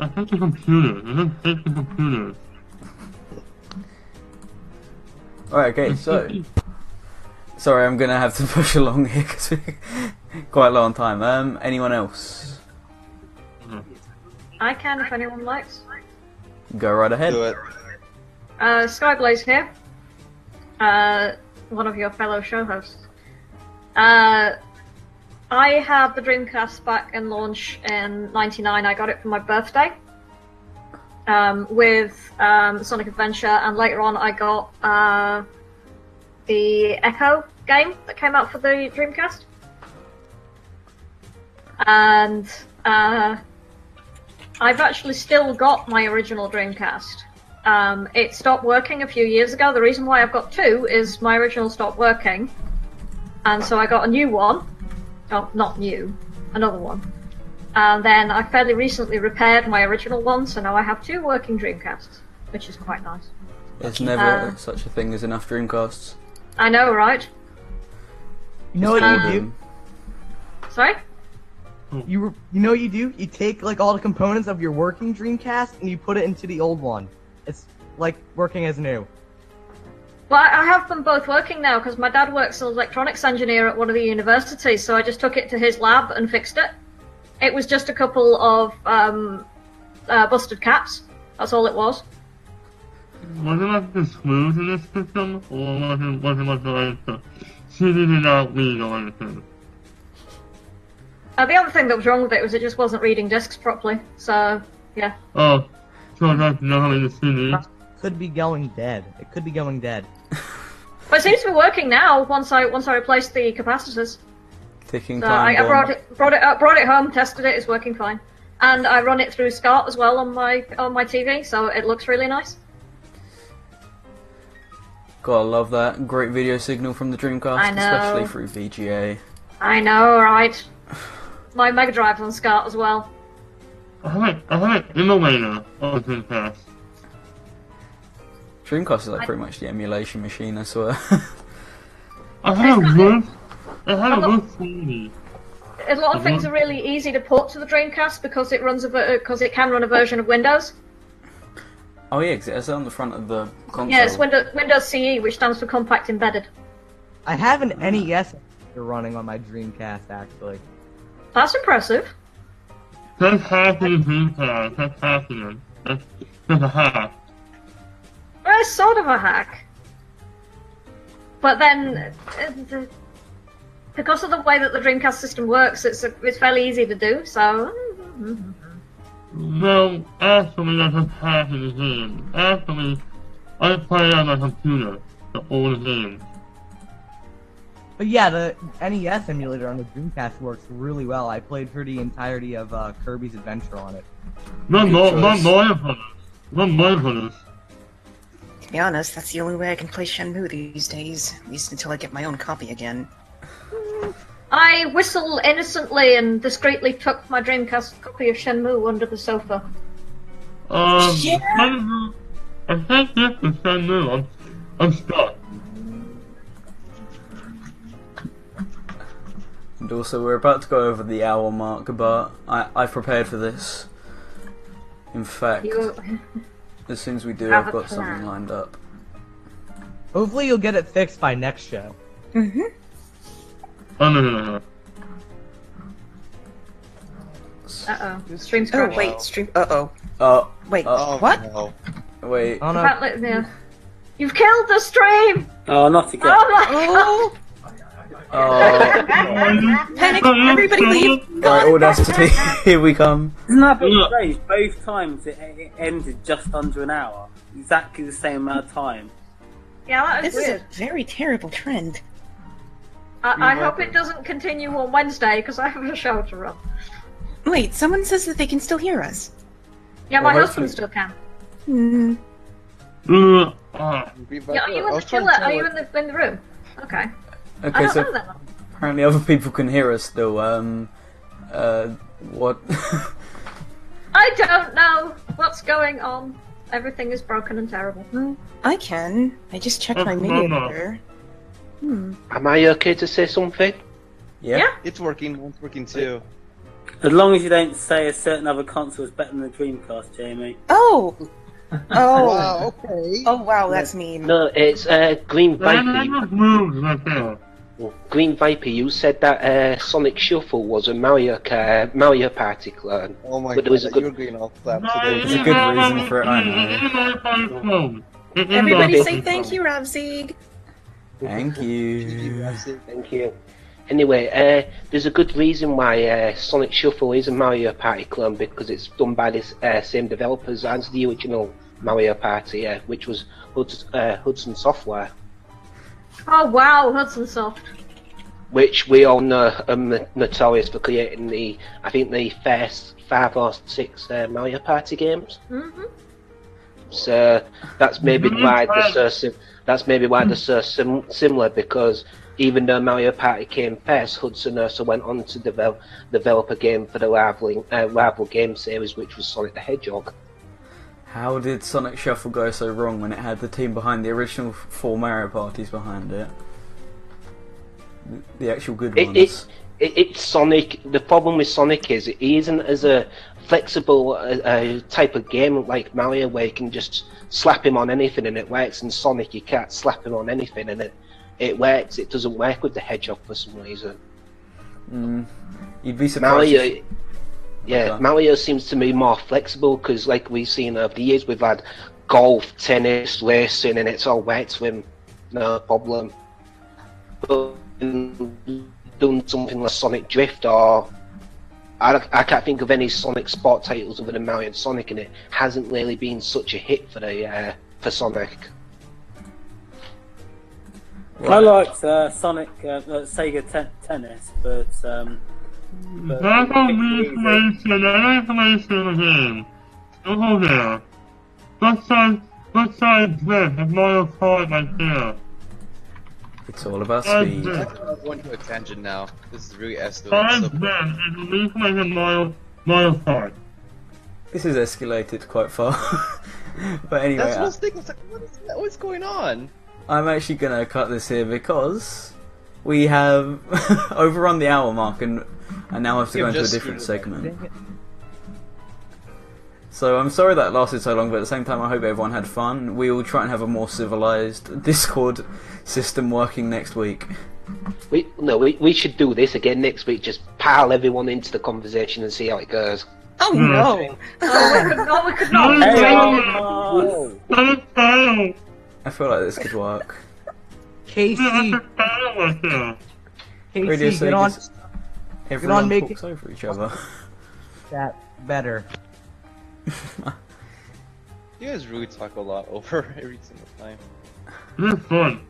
I hate the computers, I just hate the computers. Alright, okay, so. Sorry, I'm gonna have to push along here because we're quite low on time. Um, anyone else? I can if anyone likes. Go right ahead. Do it. Uh, Skyblaze here. Uh, one of your fellow show hosts. Uh, I had the Dreamcast back in launch in '99. I got it for my birthday. Um, with um, Sonic Adventure, and later on I got uh, the Ecco game that came out for the Dreamcast. And uh, I've actually still got my original Dreamcast. Um, it stopped working a few years ago. The reason why I've got two is my original stopped working, and so I got a new one. Oh, not new, another one. And then I fairly recently repaired my original one, so now I have two working Dreamcasts, which is quite nice. There's never Uh, such a thing as enough Dreamcasts. I know, right? You know what you do? Sorry? You re- you know what you do? You take like all the components of your working Dreamcast and you put it into the old one. It's like working as new. Well, I I have them both working now because my dad works as an electronics engineer at one of the universities, so I just took it to his lab and fixed it. It was just a couple of um, uh, busted caps. That's all it was. was it like the screws in this system, or was it, was it like the CD did not read or anything? Uh, the other thing that was wrong with it was it just wasn't reading discs properly. So yeah. Oh, so like not having the CD. Could be going dead. It could be going dead. But it seems to be working now. Once I once I replaced the capacitors, Ticking so time I, I brought it brought it up, brought it home, tested it. It's working fine, and I run it through SCART as well on my on my TV, so it looks really nice. Gotta love that. Great video signal from the Dreamcast, I know. especially through VGA. I know, right? My Mega Drive's on SCART as well. I have it, I have it emulator on Dreamcast. Dreamcast is like I- pretty much the emulation machine, I swear. I had a got- I had a Hello. good A lot of things are really easy to port to the Dreamcast because it runs a because it can run a version of Windows. oh yeah, 'cause it has it on the front of the console. Yeah, it's Windows Windows CE, which stands for Compact Embedded. I have an NES running on my Dreamcast actually. That's impressive. That's the Dreamcast, that's it. That's, that's a hack. Well, it's sort of a hack. But then, uh, the, because of the way that the Dreamcast system works, it's it's fairly easy to do. So, Well, actually, that's a the game. Actually, I play on my computer, the old game. But yeah, the NES emulator on the Dreamcast works really well. I played for the entirety of uh, Kirby's Adventure on it. Not, Good not, not choice. Not Mario Brothers. To be honest, that's the only way I can play Shenmue these days, at least until I get my own copy again. I whistle innocently and discreetly tuck my Dreamcast copy of Shenmue under the sofa. Um, Yeah. Shenmue- I think this is Shenmue. I'm, I'm stuck. And also, we're about to go over the hour mark, but I, I've prepared for this. In fact, as soon as we do, I've got something lined up. Hopefully, you'll get it fixed by next show. Mm-hmm. Oh, no, no, no, no. uh oh, stream's Oh, crashed. wait, stream. Uh oh. Oh, Wait, Oh, what? No. wait. Oh no! You've killed the stream! Oh, not again. Oh my Oh! Oh, Panic! Everybody leave! Alright, Audacity, here we come. Isn't that a Yeah. strange? Both times it, it ended just under an hour. Exactly the same amount of time. Yeah, that This is is weird. a very terrible trend. I, I hope it doesn't continue on Wednesday because I have a show to run. Wait, someone says that they can still hear us. Yeah, my Well, husband hopefully- still can. Hmm. Yeah, are you in the chiller? Are you in the in the room? Okay. I Okay, don't so know that. one. apparently other people can hear us though. Um, uh, what? I don't know what's going on. Everything is broken and terrible. I can. I just checked my media no, no. Hmm. Am I okay to say something? yeah? Yeah. It's working, it's working too. As long as you don't say a certain other console is better than the Dreamcast, Jamie. Oh! Oh! Wow, okay. Oh wow, that's mean. No, it's uh, Green Viper. just moved right there. Green Viper, you said that uh, Sonic Shuffle was a Mario uh, Mario Party clone. Oh my But god, there was a good- you're going off that There's today. a good reason for it, I know. Everybody say thank you, Ravzig. Thank you. Thank you. Anyway, uh, there's a good reason why uh, Sonic Shuffle is a Mario Party clone because it's done by the uh, same developers as the original Mario Party, uh, which was Hudson, uh, Hudson Software, Oh wow, Hudson Soft. which we all know are notorious for creating the, I think, the first five or six uh, Mario Party games. hmm So that's maybe Mhm. why they're so sim- that's maybe why they're so sim- similar because even though Mario Party came first, Hudson also went on to develop develop a game for the rival uh, rival game series, which was Sonic the Hedgehog. How did Sonic Shuffle go so wrong when it had the team behind the original four Mario parties behind it? The- actual good It, ones. it, it, it's Sonic. The problem with Sonic is he isn't as a flexible uh, type of game like Mario, where you can just slap him on anything and it works. In Sonic, you can't slap him on anything and it it works. It doesn't work with the Hedgehog for some reason. Mm, you'd be surprised. Mario, yeah, Okay. Mario seems to be more flexible because, like we've seen over the years, we've had golf, tennis, racing, and it's all wet swim, no problem. But done something like Sonic Drift or I, I can't think of any Sonic Sport titles other than Mario and Sonic, and it hasn't really been such a hit for the uh, for Sonic. I liked uh, Sonic uh, uh, Sega te- Tennis, but um, but That's all the information, and information in the game. Don't go there. Let's side, let's side Drift of Mario Kart right there. It's all about speed. I'm going to a tangent now. This is really escalating. Side So Drift is the information of Mario, Mario Kart. This has escalated quite far. but anyway, that's what I I- was thinking. I was like, what is that? What's going on? I'm actually gonna cut this here because we have overrun the hour mark and I now I have to go You've into a different segment. So I'm sorry that lasted so long, but at the same time, I hope everyone had fun. We will try and have a more civilized Discord system working next week. We no, we, we should do this again next week. Just pile everyone into the conversation and see how it goes. Oh Hmm. no! Oh, we could not. We could No, not. no, Let it fail. I feel like this could work. Casey, Let it fail right there. Radio Casey, get on Sega's- Everyone making- talks over each other. that better. You guys really talk a lot over every single time. This fun.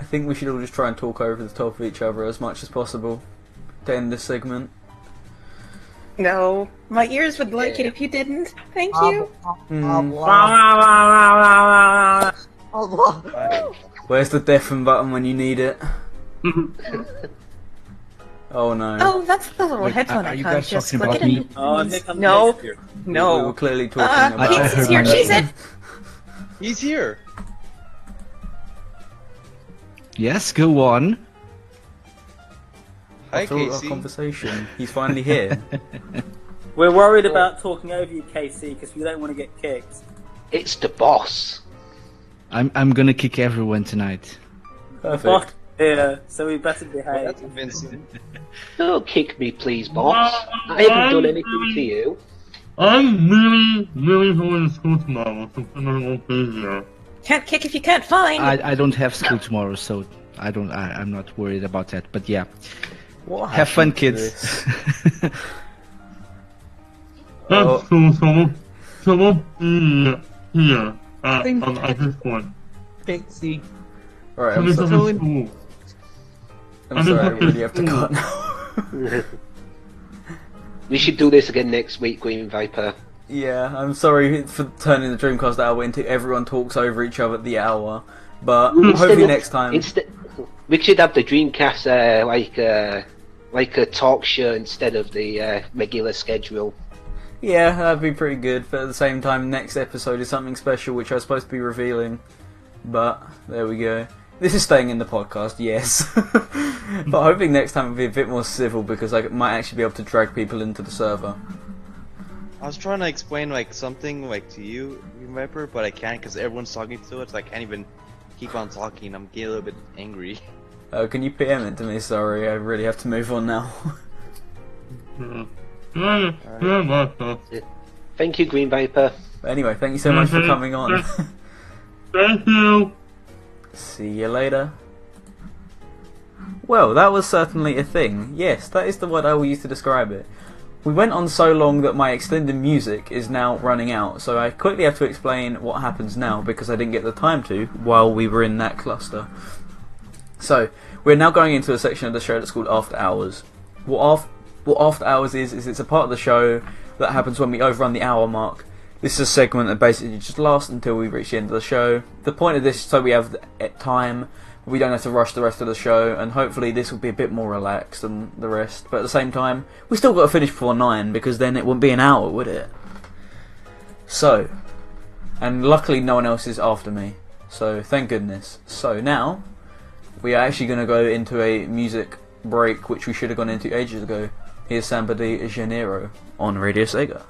I think we should all just try and talk over the top of each other as much as possible to end this segment. No, my ears would like it if you didn't. Thank ah, you. Allah. Where's the deafen button when you need it? Oh no. Oh, that's the little Wait, headphone are you icon. guys Just talking click about it me? in. Oh, here comes No, Casey. We were no. clearly talking Uh, about. I Pete's heard here. my She's name. He's here. Yes, go on. Hi, After all our Casey. conversation, he's finally here. We're worried about talking over you, Casey, because we don't want to get kicked. It's the boss. I'm I'm gonna kick everyone tonight. Perfect. Fuck yeah, so we better Well, behave. that's convincing. Don't kick me, please, boss. I haven't done anything to you. I'm really, really going to school tomorrow, so I'm gonna go crazy. Can't kick if you can't find. I I don't have school tomorrow, so I don't I, I'm not worried about that. But yeah, What have fun, kids. this? That's Oh. cool, so we'll, so we'll be here at, um, at this point. Casey. Alright, I'm, this so, is so- I'm sorry, I really have to cut now. We should do this again next week, Green Viper. yeah, I'm sorry for turning the Dreamcast hour into everyone talks over each other at the hour, but hopefully of- next time. Instead, we should have the Dreamcast uh, like uh, like a talk show instead of the uh, regular schedule. Yeah, that'd be pretty good. But at the same time, next episode is something special, which I was supposed to be revealing. But there we go. This is staying in the podcast, yes. but hoping next time it'll be a bit more civil because I might actually be able to drag people into the server. I was trying to explain like something like to you, Green Viper, but I can't because everyone's talking to it. So I can't even keep on talking. I'm getting a little bit angry. Uh, can you PM it to me? Sorry, I really have to move on now. It. Thank you, Green Viper. anyway, thank you so much for coming on. Thank you. See you later. Well, that was certainly a thing. Yes, that is the word I will use to describe it. We went on so long that my extended music is now running out, so I quickly have to explain what happens now because I didn't get the time to while we were in that cluster. So, we're now going into a section of the show that's called After Hours. What, af- what After Hours is, is it's a part of the show that happens when we overrun the hour mark. This is a segment that basically just lasts until we reach the end of the show. The point of this is so we have eh, time, we don't have to rush the rest of the show, and hopefully this will be a bit more relaxed than the rest. But at the same time, we still got to finish before 9 because then it wouldn't be an hour, would it? So, and luckily no one else is after me, so thank goodness. So now, we are actually going to go into a music break, which we should have gone into ages ago. Here's Samba de Janeiro on Radio Sega.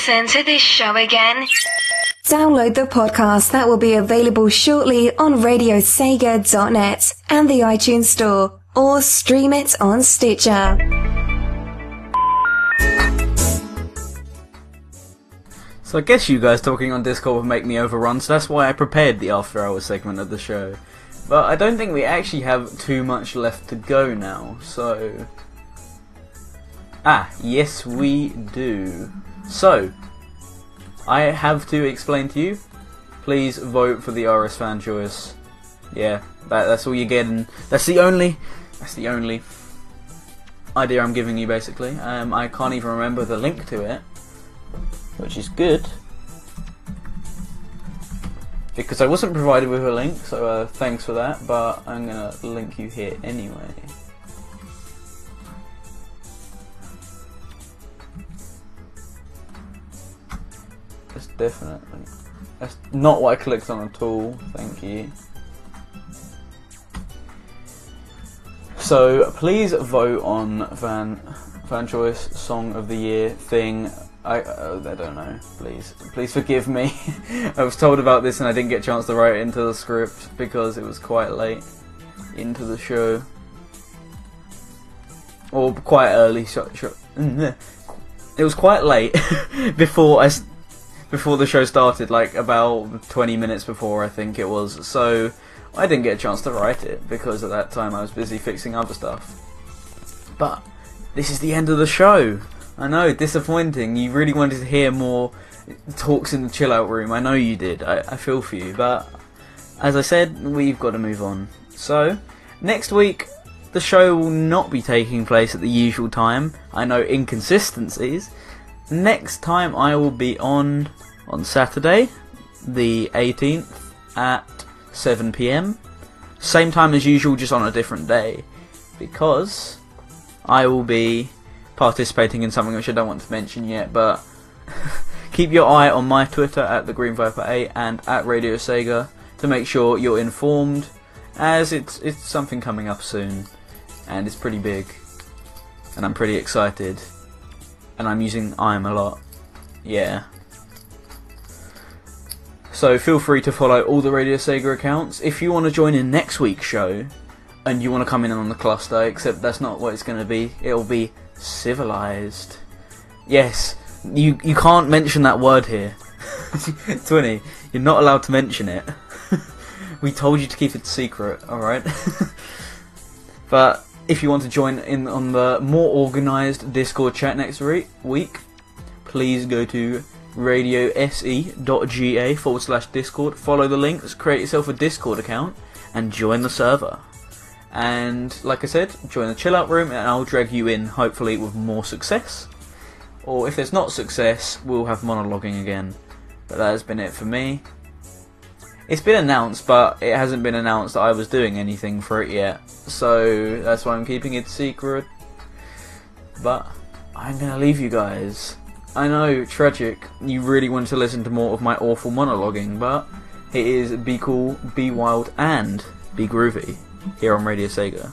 Listen to this show again? Download the podcast that will be available shortly on radiosega.net and the iTunes Store, or stream it on Stitcher. So I guess you guys talking on Discord would make me overrun, so that's why I prepared the after hours segment of the show. But I don't think we actually have too much left to go now, so... Ah, yes we do. So, I have to explain to you, please vote for the RS fan choice. Yeah, that, that's all you're getting. That's the only, that's the only idea I'm giving you basically. Um, I can't even remember the link to it which is good because I wasn't provided with a link, so uh, thanks for that. But I'm gonna link you here anyway. Definitely that's not what I clicked on at all. Thank you. So please vote on Van fan choice song of the year thing. I uh, I don't know. Please please forgive me. I was told about this and I didn't get a chance to write it into the script because it was quite late into the show. Or quite early. Sh- sh- it was quite late before I before the show started, like about 20 minutes before I think it was. So I didn't get a chance to write it because at that time I was busy fixing other stuff. But this is the end of the show. I know, disappointing. You really wanted to hear more talks in the chill out room. I know you did. I, I feel for you. But as I said, we've got to move on. So, next week, the show will not be taking place at the usual time. I know inconsistencies. Next time I will be on on Saturday, the 18th at 7 pm. Same time as usual, just on a different day. Because I will be participating in something which I don't want to mention yet, but keep your eye on my Twitter at the Green Viper 8 and at Radio Sega to make sure you're informed, as it's it's something coming up soon, and it's pretty big, and I'm pretty excited, and I'm using I'm a lot. Yeah. So feel free to follow all the Radio Sega accounts. If you want to join in next week's show, and you want to come in on the cluster, except that's not what it's going to be. It'll be civilized. Yes, you you can't mention that word here, Twinny. You're not allowed to mention it. we told you to keep it secret. All right. but if you want to join in on the more organized Discord chat next re- week, please go to radiose.ga forward slash Discord. Follow the links, create yourself a Discord account, and join the server. And like I said, join the chill out room, and I'll drag you in, hopefully with more success. Or if there's not success, we'll have monologuing again. But that has been it for me. It's been announced, but it hasn't been announced that I was doing anything for it yet. So that's why I'm keeping it secret. But I'm gonna leave you guys. I know, tragic. You really wanted to listen to more of my awful monologuing, but it is be cool, be wild, and be groovy here on Radio Sega.